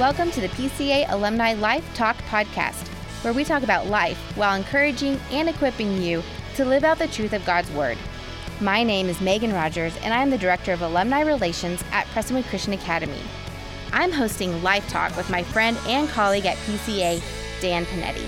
Welcome to the PCA Alumni Life Talk Podcast, where we talk about life while encouraging and equipping you to live out the truth of God's Word. My name is Megan Rogers, and I am the Director of Alumni Relations at Prestonwood Christian Academy. I'm hosting Life Talk with my friend and colleague at PCA, Dan Panetti.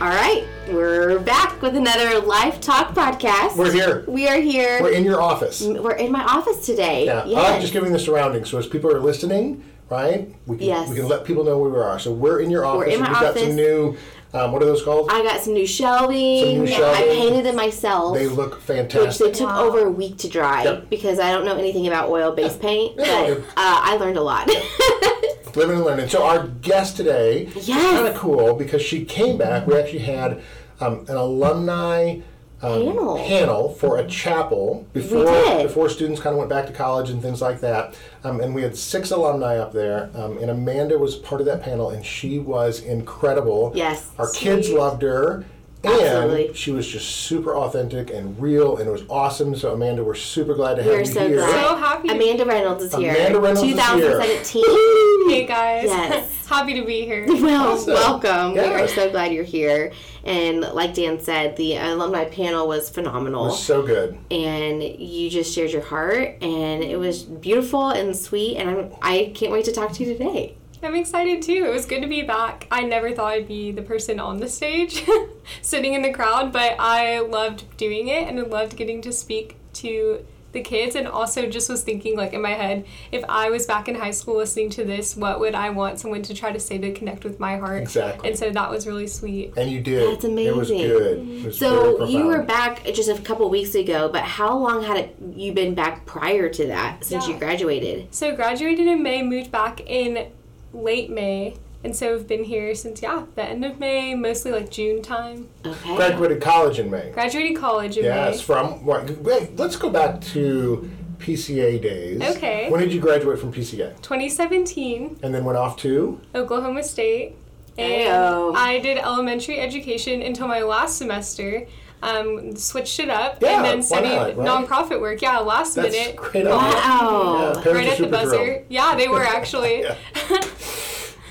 All right, we're back with another Life Talk podcast. We're here. We are here. We're in your office. We're in my office today. Yeah, Yes. I'm just giving the surroundings. So as people are listening, right, we can, Yes. we can let people know where we are. So we're in your office. We're in my and we've got some new, um, what are those called? I got some new shelving. Some new shelving. I painted them myself. they look fantastic. which they took over a week to dry Yep. because I don't know anything about oil-based paint, Yeah. but uh, I learned a lot. Living and learning. So our guest today is kind of cool because she came back. We actually had um, an alumni um, Panel. panel for a chapel before did. before students kind of went back to college and things like that. Um, and we had six alumni up there, um, and Amanda was part of that panel, and she was incredible. Yes. our kids loved her. And Absolutely. she was just super authentic and real, and it was awesome. So, Amanda, we're super glad to have We're you so here. glad. So happy. Amanda Reynolds is here. Amanda Reynolds is here. 2017. Hey guys. Yes. happy to be here. Well, Awesome. welcome. We are so glad you're here. And like Dan said, the alumni panel was phenomenal. It phenomenal. was so good. and you just shared your heart and it was beautiful and sweet and I'm, i can't wait to talk to you today I'm excited too. It was good to be back. I never thought I'd be the person on the stage, sitting in the crowd, but I loved doing it and I loved getting to speak to the kids and also just was thinking like in my head if i was back in high school listening to this what would i want someone to try to say to connect with my heart Exactly. and so that was really sweet And you did. That's amazing It was amazing. good. It was so very you were back just a couple weeks ago but how long had it, you been back prior to that since you graduated So graduated in May, moved back in late May, and so I've been here since yeah the end of May, mostly like June time. okay graduated college in May. Graduated college in Yes, May. Yes, from what? Wait, let's go back to PCA days. Okay. When did you graduate from PCA? 2017, And then went off to? Oklahoma State, and Ayo. I did elementary education until my last semester. Um, switched it up Yeah, and then why studied not, right? nonprofit work. Yeah, last That's minute. great. wow Yeah, Right at the buzzer. thrilled. Yeah, they were actually.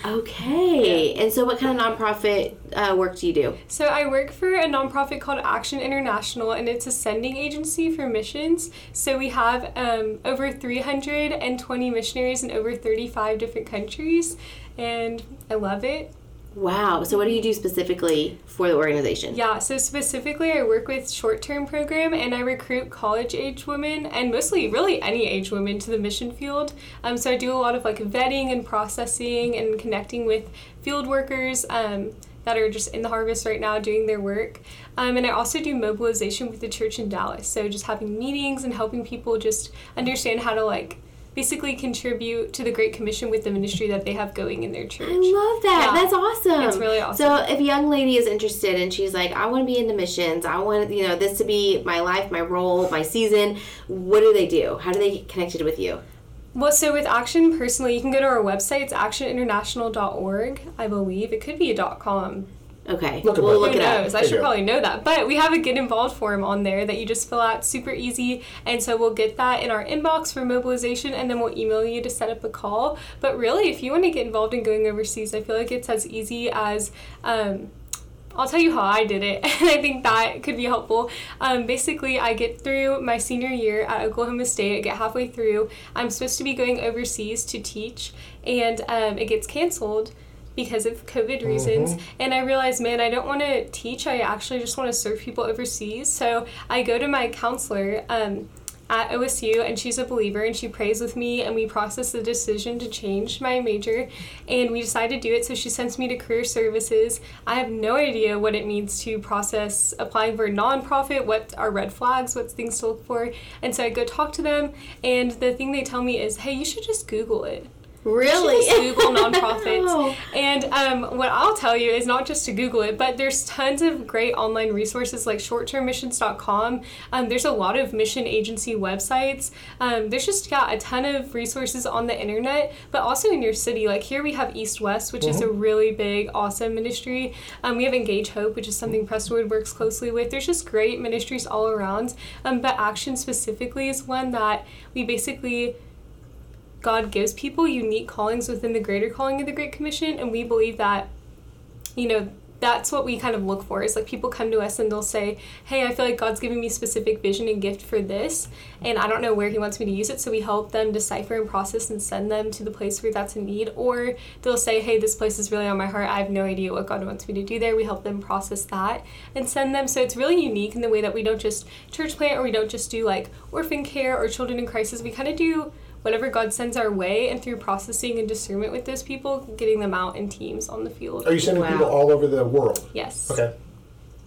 Yeah. okay and so what kind of nonprofit uh, work do you do So I work for a nonprofit called Action International, and it's a sending agency for missions. So we have um, over 320 missionaries in over 35 different countries, and I love it. Wow so what do you do specifically for the organization Yeah, so specifically, I work with short term program and I recruit college age women and mostly really any age women to the mission field. Um, so I do a lot of like vetting and processing and connecting with field workers um, that are just in the harvest right now doing their work. Um, and I also do mobilization with the church in Dallas. So just having meetings and helping people just understand how to like basically contribute to the Great Commission with the ministry that they have going in their church. I love that. Yeah. That's awesome. It's really awesome. So if a young lady is interested and she's like, I want to be into missions, I want you know this to be my life, my role, my season. What do they do? How do they get connected with you? Well, so with Action personally, you can go to our website. It's actioninternational.org, I believe. It could be a .com. Okay, Look it we'll look Who it up. knows? I should probably know that. But we have a get involved form on there that you just fill out super easy. And so we'll get that in our inbox for mobilization and then we'll email you to set up a call. But really, if you want to get involved in going overseas, I feel like it's as easy as. Um, I'll tell you how I did it, and I think that could be helpful. Um, basically, I get through my senior year at Oklahoma State, I get halfway through. I'm supposed to be going overseas to teach, and um, it gets canceled because of COVID reasons. And I realized, man, I don't want to teach, I actually just want to serve people overseas. So I go to my counselor. Um, at OSU, and she's a believer, and she prays with me, and we process the decision to change my major, and we decide to do it. So she sends me to career services. I have no idea what it means to process applying for a nonprofit, what are red flags, what things to look for, and so I go talk to them, and the thing they tell me is, hey, you should just Google it. Really? Just Google nonprofits. Oh. And um, what I'll tell you is not just to Google it, but there's tons of great online resources like shorttermmissions.com. Um, there's a lot of mission agency websites. Um, there's just got a ton of resources on the internet, but also in your city. Like here we have East West, which is a really big, awesome ministry. Um, we have Engage Hope, which is something Prestonwood works closely with. There's just great ministries all around. Um, but Action specifically is one that we basically God gives people unique callings within the greater calling of the Great Commission, and we believe that, you know, that's what we kind of look for is like people come to us and they'll say hey i feel like god's giving me specific vision and gift for this and i don't know where he wants me to use it. So we help them decipher and process and send them to the place where that's a need or they'll say hey this place is really on my heart. I have no idea what god wants me to do there. We help them process that and send them. So it's really unique in the way that we don't just church plant or we don't just do like orphan care or children in crisis. We kind of do whatever God sends our way, and through processing and discernment with those people, getting them out in teams on the field. Are you sending Wow. people all over the world? Yes. Okay,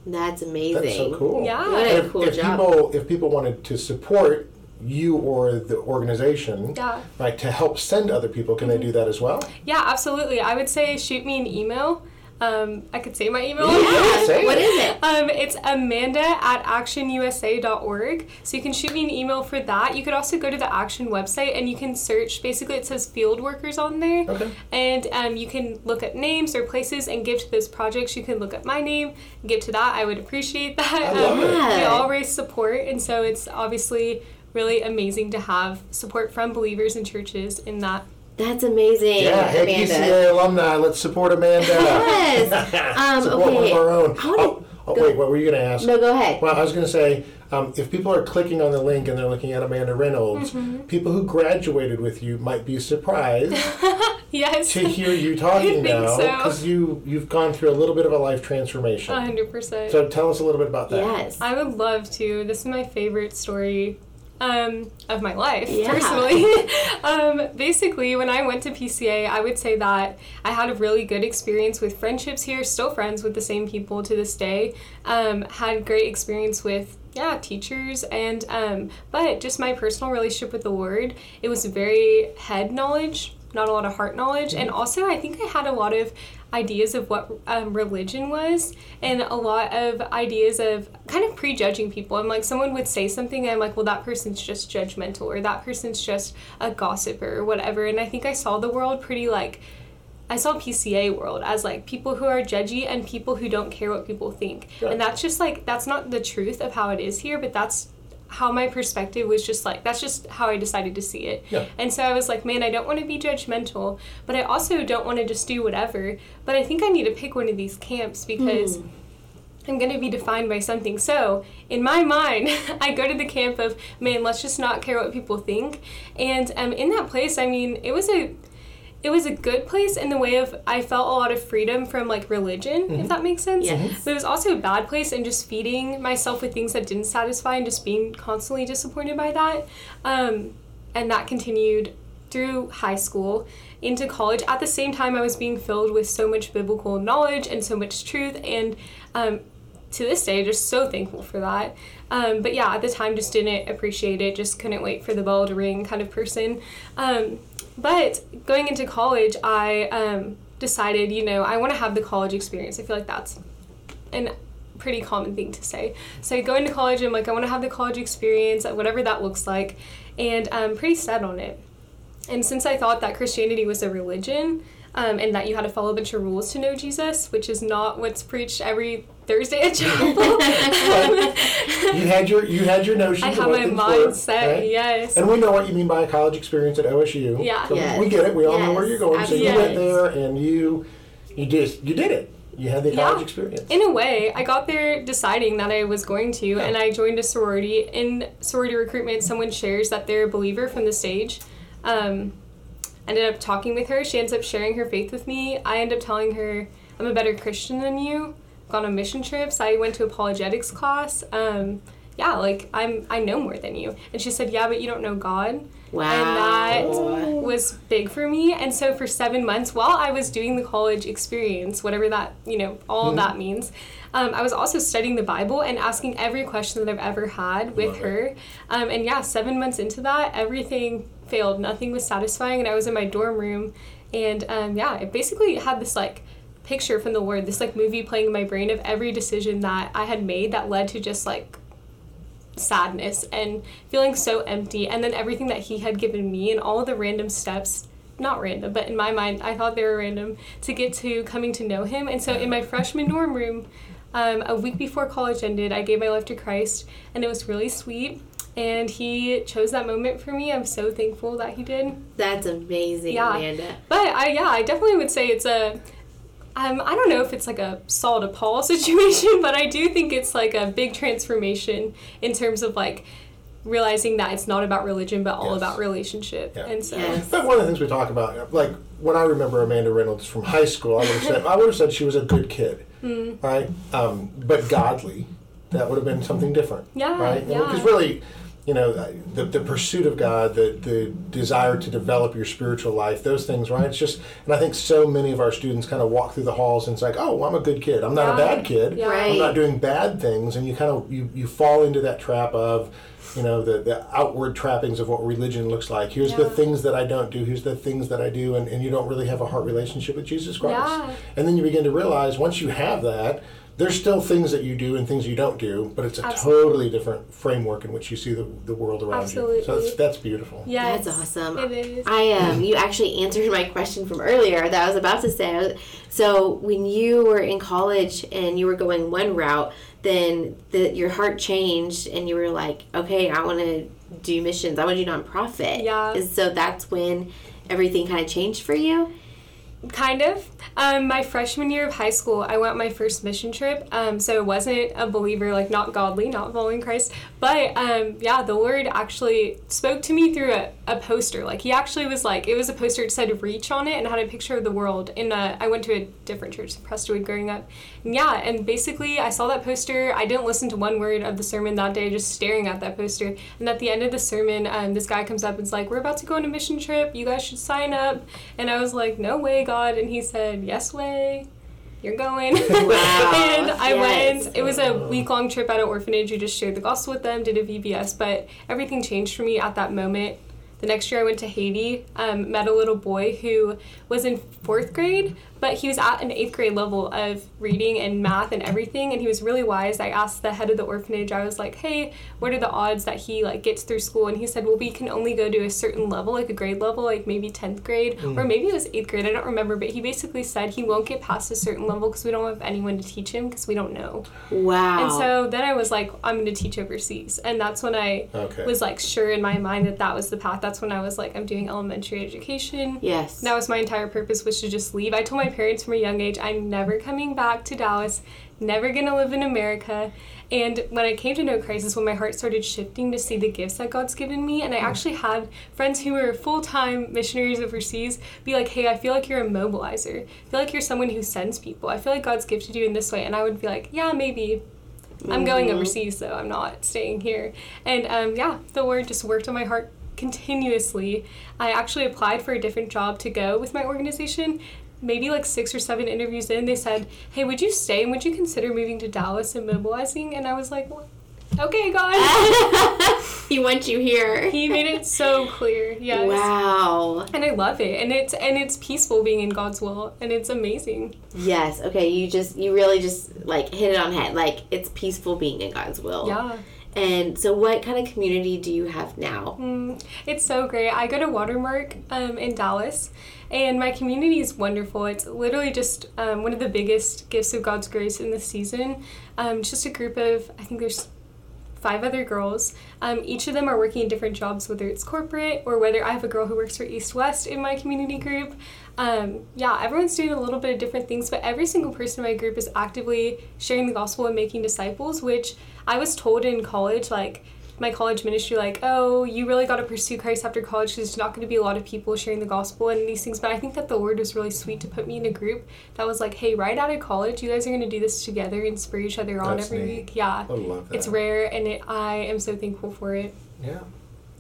That's amazing. that's so cool. Yeah. What a If, cool if job. people if people wanted to support you or the organization, Yeah. right, to help send other people, can they mm-hmm. do that as well? Yeah, absolutely. I would say shoot me an email. Um, I could say my email. Yeah. Say What it. is it? Um, it's amanda at actionusa.org. So you can shoot me an email for that. You could also go to the Action website and you can search, basically, it says field workers on there. Okay. And um, you can look at names or places and give to those projects. You can look at my name, give to that. I would appreciate that. I love Um, it. We all raise support, and so it's obviously really amazing to have support from believers and churches in that. That's amazing. Yeah, hey Amanda. PCA alumni, let's support Amanda. Yes. Um, support one of our own. Oh, oh wait, what were you going to ask? No, go ahead. Well, I was going to say, um, if people are clicking on the link and they're looking at Amanda Reynolds, Mm-hmm. people who graduated with you might be surprised Yes. to hear you talking think now so. because you you've gone through a little bit of a life transformation. 100%. So tell us a little bit about that. Yes. I would love to. This is my favorite story um, of my life, Yeah. personally. um, basically, when I went to PCA, I would say that I had a really good experience with friendships here, still friends with the same people to this day. Um, had great experience with yeah teachers and um, but just my personal relationship with the Lord. It was very head knowledge, not a lot of heart knowledge, and also I think I had a lot of ideas of what um, religion was and a lot of ideas of kind of prejudging people. I'm like someone would say something, and I'm like, well, that person's just judgmental or that person's just a gossiper or whatever. And I think I saw the world pretty like. I saw PCA world as like people who are judgy and people who don't care what people think. Yeah. And that's just like that's not the truth of how it is here, but that's how my perspective was just like that's just how I decided to see it. Yeah. And so I was like, man, I don't want to be judgmental, but I also don't want to just do whatever. But I think I need to pick one of these camps because I'm going to be defined by something. So, in my mind, I go to the camp of, man, let's just not care what people think. And um, in that place, I mean, it was a it was a good place in the way of I felt a lot of freedom from like religion, if that makes sense. Yes. But it was also a bad place and just feeding myself with things that didn't satisfy and just being constantly disappointed by that. Um, and that continued through high school into college. At the same time, I was being filled with so much biblical knowledge and so much truth. And um, to this day, just so thankful for that. Um, but yeah, at the time, just didn't appreciate it, just couldn't wait for the bell to ring kind of person. Um, but going into college, I um, decided, you know, I want to have the college experience. I feel like that's an pretty common thing to say. So I go into college I'm like, I want to have the college experience, whatever that looks like, and I'm pretty set on it. And since I thought that Christianity was a religion um, and that you had to follow a bunch of rules to know Jesus, which is not what's preached every Thursday at chapel, You had your you had your notions I of have what my things mind were, set. right? Yes. And we know what you mean by a college experience at OSU. Yeah. So Yes. we get it. We all know where you're going. So you went there and you you just you did it. You had the Yeah. college experience. in a way, I got there deciding that I was going to, and I joined a sorority. In sorority recruitment, someone shares that they're a believer from the stage. Um, ended up talking with her. She ends up sharing her faith with me. I end up telling her, I'm a better Christian than you. Gone on mission trips. I went to apologetics class. Um, yeah, like I'm, I know more than you. And she said, Yeah, but you don't know God. Wow. And that was big for me. And so for seven months, while I was doing the college experience, whatever that, you know, all that means, um, I was also studying the Bible and asking every question that I've ever had with Love her. Um, and yeah, seven months into that, everything failed. Nothing was satisfying. And I was in my dorm room. And um, yeah, I basically had this like picture from the Lord, this like movie playing in my brain of every decision that I had made that led to just like sadness and feeling so empty and then everything that he had given me and all the random steps not random but in my mind i thought they were random to get to coming to know him and so in my freshman dorm room um, a week before college ended i gave my life to christ and it was really sweet and he chose that moment for me. I'm so thankful that he did. That's amazing, Yeah. Amanda. But I yeah, I definitely would say it's a um, I don't know if it's like a Saul to Paul situation, but I do think it's like a big transformation in terms of like realizing that it's not about religion but all Yes. about relationship. Yeah. And so Yes. But one of the things we talk about, like when I remember Amanda Reynolds from high school, I would have said I would have said she was a good kid, Hmm. right? Um, but godly, that would have been something different, Yeah, right? yeah. Because really, you know, the, the pursuit of God, the the desire to develop your spiritual life, those things, right? It's just, and I think so many of our students kind of walk through the halls and it's like, oh, I'm a good kid. I'm not a bad kid. Yeah. I'm not doing bad things, and you kind of you you fall into that trap of. You know the, the outward trappings of what religion looks like. Here's the things that I don't do. Here's the things that I do, and, and you don't really have a heart relationship with Jesus Christ. Yeah. And then you begin to realize once you have that, there's still things that you do and things you don't do, but it's a Absolutely. totally different framework in which you see the, the world around you. So that's, that's beautiful. yeah, That's awesome. It is. I um, you actually answered my question from earlier that I was about to say. So when you were in college and you were going one route, then the, your heart changed and you were like, okay, I want to do missions. I want to do nonprofit. Yeah. And so that's when everything kind of changed for you. Kind of. Um, my freshman year of high school, I went my first mission trip. Um, so I wasn't a believer, like not godly, not following Christ. But um, yeah, the Lord actually spoke to me through a, a poster. Like he actually was like, it was a poster that said "reach" on it and had a picture of the world. And I went to a different church, Prestonwood, growing up. And yeah, and basically I saw that poster. I didn't listen to one word of the sermon that day, just staring at that poster. And at the end of the sermon, um, this guy comes up and's like, "We're about to go on a mission trip. You guys should sign up." And I was like, "No way, God!" And he said, "Yes way." You're going. Wow. and I Yes. went. It was a week long trip at an orphanage. We just shared the gospel with them, did a VBS, but everything changed for me at that moment. The next year I went to Haiti, um, met a little boy who was in fourth grade, but he was at an eighth grade level of reading and math and everything, and he was really wise. I asked the head of the orphanage, I was like, hey, what are the odds that he like gets through school? And he said, well, we can only go to a certain level, like a grade level, like maybe 10th grade, or mm. maybe it was eighth grade, I don't remember, but he basically said he won't get past a certain level because we don't have anyone to teach him because we don't know. Wow. And so then I was like, I'm going to teach overseas. And that's when I Okay. was like sure in my mind that that was the path. That's when I was like, I'm doing elementary education. yes. That was my entire purpose was to just leave. I told my parents from a young age, I'm never coming back to Dallas, never going to live in America. And when I came to know Christ is when my heart started shifting to see the gifts that God's given me. And I actually had friends who were full time missionaries overseas be like, hey, I feel like you're a mobilizer. I feel like you're someone who sends people. I feel like God's gifted you in this way. And I would be like, yeah, maybe. I'm going overseas, though. I'm not staying here. And um, yeah, the word just worked on my heart continuously. I actually applied for a different job to go with my organization. Maybe like six or seven interviews in, they said, Hey, would you stay and would you consider moving to Dallas and mobilizing? And I was like, "Well, Okay, God. he wants you here. he made it so clear. Yes. Wow. And I love it. And it's and it's peaceful being in God's will and it's amazing. Yes. Okay. You just you really just like hit it on head. Like it's peaceful being in God's will. Yeah. And so, what kind of community do you have now? Mm, it's so great. I go to Watermark um, in Dallas, and my community is wonderful. It's literally just um, one of the biggest gifts of God's grace in this season. Um, just a group of, I think there's five other girls. Um, each of them are working in different jobs, whether it's corporate or whether I have a girl who works for East West in my community group. Um, yeah, everyone's doing a little bit of different things, but every single person in my group is actively sharing the gospel and making disciples, which I was told in college, like, my college ministry like oh you really got to pursue christ after college because there's not going to be a lot of people sharing the gospel and these things but i think that the lord was really sweet to put me in a group that was like hey right out of college you guys are going to do this together and spur each other on That's every neat. week yeah I love that. it's rare and it, i am so thankful for it Yeah.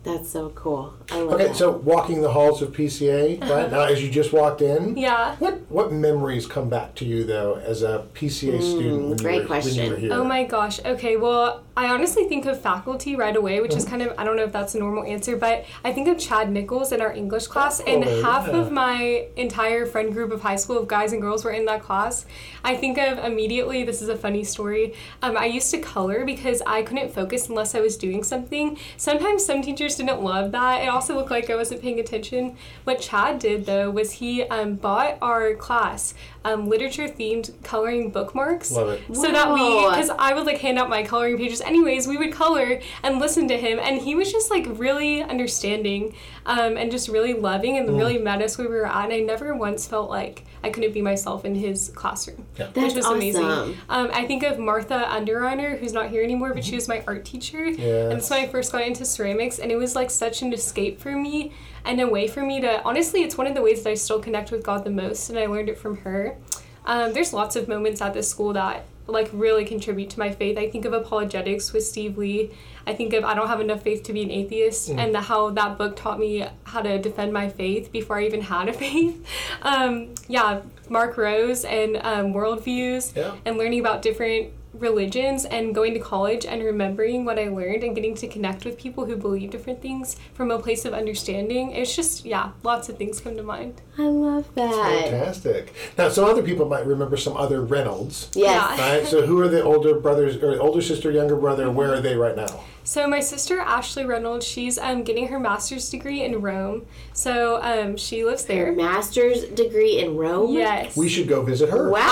That's so cool. I love Okay, that. so walking the halls of PCA, right now, as you just walked in, yeah what what memories come back to you though as a PCA mm, student when great you, were, when question. you were here? Oh my gosh. Okay. Well, I honestly think of faculty right away, which is kind of I don't know if that's a normal answer, but I think of Chad Nichols in our English class, and Oh, half yeah. of my entire friend group of high school of guys and girls were in that class. I think of immediately. This is a funny story. Um, I used to color because I couldn't focus unless I was doing something. Sometimes some teachers didn't love that. It also looked like I wasn't paying attention. What Chad did though was he um, bought our class um, literature themed coloring bookmarks Love it. so that we because i would like hand out my coloring pages anyways, we would color and listen to him, and he was just like really understanding um, and just really loving and really met us where we were at. And I never once felt like I couldn't be myself in his classroom, Yeah. which That's was amazing. Um, I think of Martha Underreiner, who's not here anymore, but she was my art teacher. And Yes. that's when I first got into ceramics, and it was like such an escape for me and a way for me to honestly, it's one of the ways that I still connect with God the most, and I learned it from her. Um, there's lots of moments at this school that like really contribute to my faith. I think of apologetics with Steve Lee. I think of I don't have enough faith to be an atheist, and the, how that book taught me how to defend my faith before I even had a faith. Um, yeah, Mark Rose and um, worldviews, Yeah. and learning about different religions and going to college and remembering what I learned and getting to connect with people who believe different things from a place of understanding. It's just yeah, lots of things come to mind. I love that. Fantastic. Now, some other people might remember some other Reynolds. Yes. Yeah. Right. So, who are the older brothers or older sister, younger brother? Where are they right now? So my sister Ashley Reynolds, she's um, getting her master's degree in Rome. So um, she lives Her there. master's degree in Rome. Yes. We should go visit her. Wow.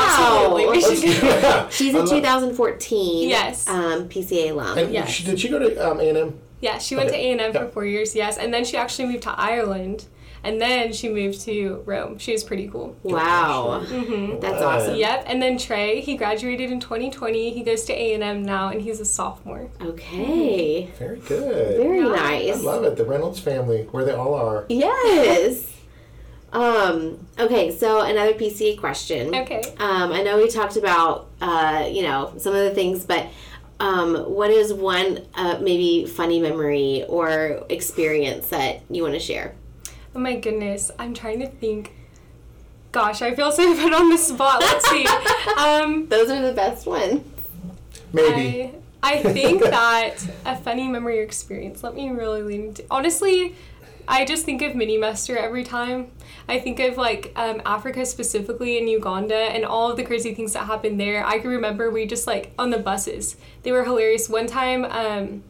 Absolutely, we should do that. She's I a love- Uh, 2014 Yes. um, PCA alum. And Yes. she, did she go to um, A&M? Yeah, she went Okay. to A and M Yeah. for four years. Yes, and then she actually moved to Ireland, and then she moved to Rome. She was pretty cool. wow. Mm-hmm. That's Wow. awesome. Yep, and then Trey, he graduated in 2020. He goes to A and M now, and he's a sophomore. Okay. Very good. Very Yeah. I nice. love it. The Reynolds family, where they all are. Yes. Um, okay, so another PCA question. Okay. Um, I know we talked about, uh, you know, some of the things, but um, what is one uh, maybe funny memory or experience that you want to share? Oh my goodness, I'm trying to think. Gosh, I feel so put on the spot. Let's see. Um, Those are the best ones. Maybe. I, I think that a funny memory or experience. Let me really lean into. Honestly, I just think of Minimester every time. I think of like um, Africa specifically in Uganda and all of the crazy things that happened there. I can remember we just like on the buses. They were hilarious. One time, um,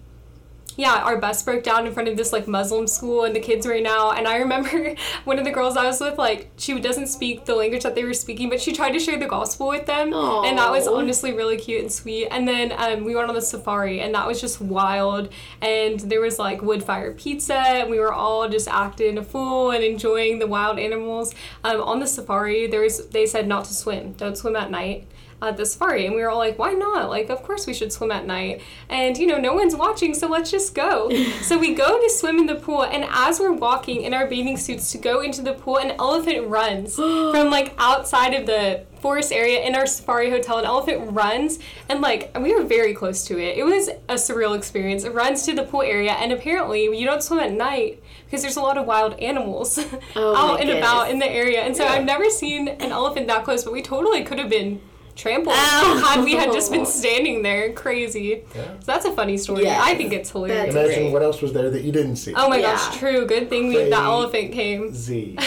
yeah, our bus broke down in front of this like Muslim school and the kids right now. And I remember one of the girls I was with, like, she doesn't speak the language that they were speaking, but she tried to share the gospel with them. And that was honestly really cute and sweet. And then um, we went on the safari, and that was just wild. And there was like wood fire pizza, and we were all just acting a fool and enjoying the wild animals. Um, on the safari, there was they said not to swim, don't swim at night Uh, at the safari and we were all like why not? Like of course we should swim at night. And you know no one's watching so let's just go. So we go to swim in the pool and as we're walking in our bathing suits to go into the pool an elephant runs from like outside of the forest area in our safari hotel. An elephant runs and like we were very close to it. It was a surreal experience. It runs to the pool area and apparently you don't swim at night because there's a lot of wild animals Oh out and about in the area. And so Yeah. I've never seen an elephant that close but we totally could have been trampled Oh. had we had just been standing there crazy Yeah. so that's a funny story Yes. i think it's hilarious That's- Imagine great. what else was there that you didn't see. oh my Yeah. gosh true good thing we, Crazy. that elephant came Z.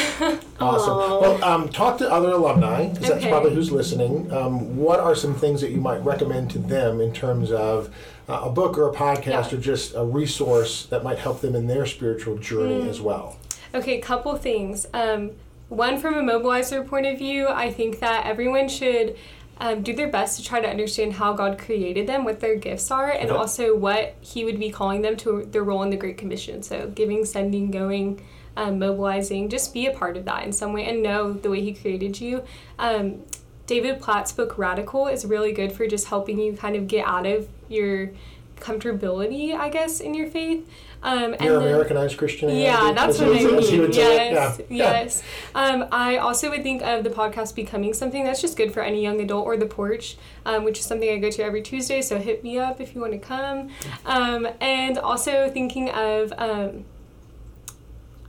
Awesome. Aw. Well, um, talk to other alumni, because that's probably who's listening. Um, what are some things that you might recommend to them in terms of uh, a book or a podcast Yeah. or just a resource that might help them in their spiritual journey Mm. as well? Okay, a couple things. Um, one, from a mobilizer point of view, I think that everyone should um, do their best to try to understand how God created them, what their gifts are, and also what He would be calling them to their role in the Great Commission. So, giving, sending, going, um, mobilizing, just be a part of that in some way and know the way He created you. Um, David Platt's book Radical is really good for just helping you kind of get out of your comfortability, I guess, in your faith. Um, and Your Americanized Christianity? yeah, that's what I he would- as he mean. would say it? Yes. Yeah. yes. Um, I also would think of the podcast becoming something that's just good for any young adult or the porch, um, which is something I go to every Tuesday. So hit me up if you want to come. Um, and also thinking of. Um,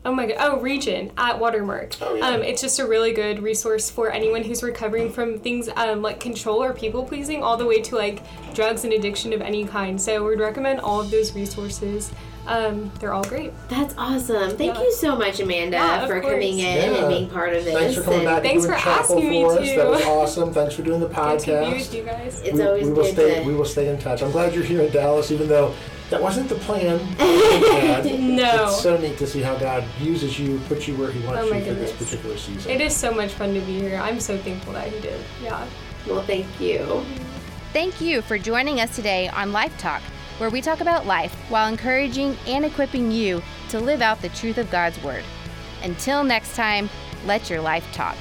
Oh my god! Oh, Regen at Watermark. Oh, yeah. Um, it's just a really good resource for anyone who's recovering from things um, like control or people pleasing, all the way to like drugs and addiction of any kind. So we'd recommend all of those resources. Um, they're all great. That's awesome. Thank Yeah. you so much, Amanda, Yeah, for course. coming in Yeah. and being part of this. Thanks for coming and back Thanks and doing for asking me for us. That was awesome. Thanks for doing the Good to be podcast. with you guys. It's we, always we will good stay. to. We will stay in touch. I'm glad you're here in Dallas, even though that wasn't the plan. No. It's so neat to see how God uses you, puts you where He wants Oh you my for this particular season. It is so much fun to be here. I'm so thankful that he did. Yeah. Well, thank you. Thank you for joining us today on Life Talk. where we talk about life while encouraging and equipping you to live out the truth of God's Word. Until next time, let your life talk.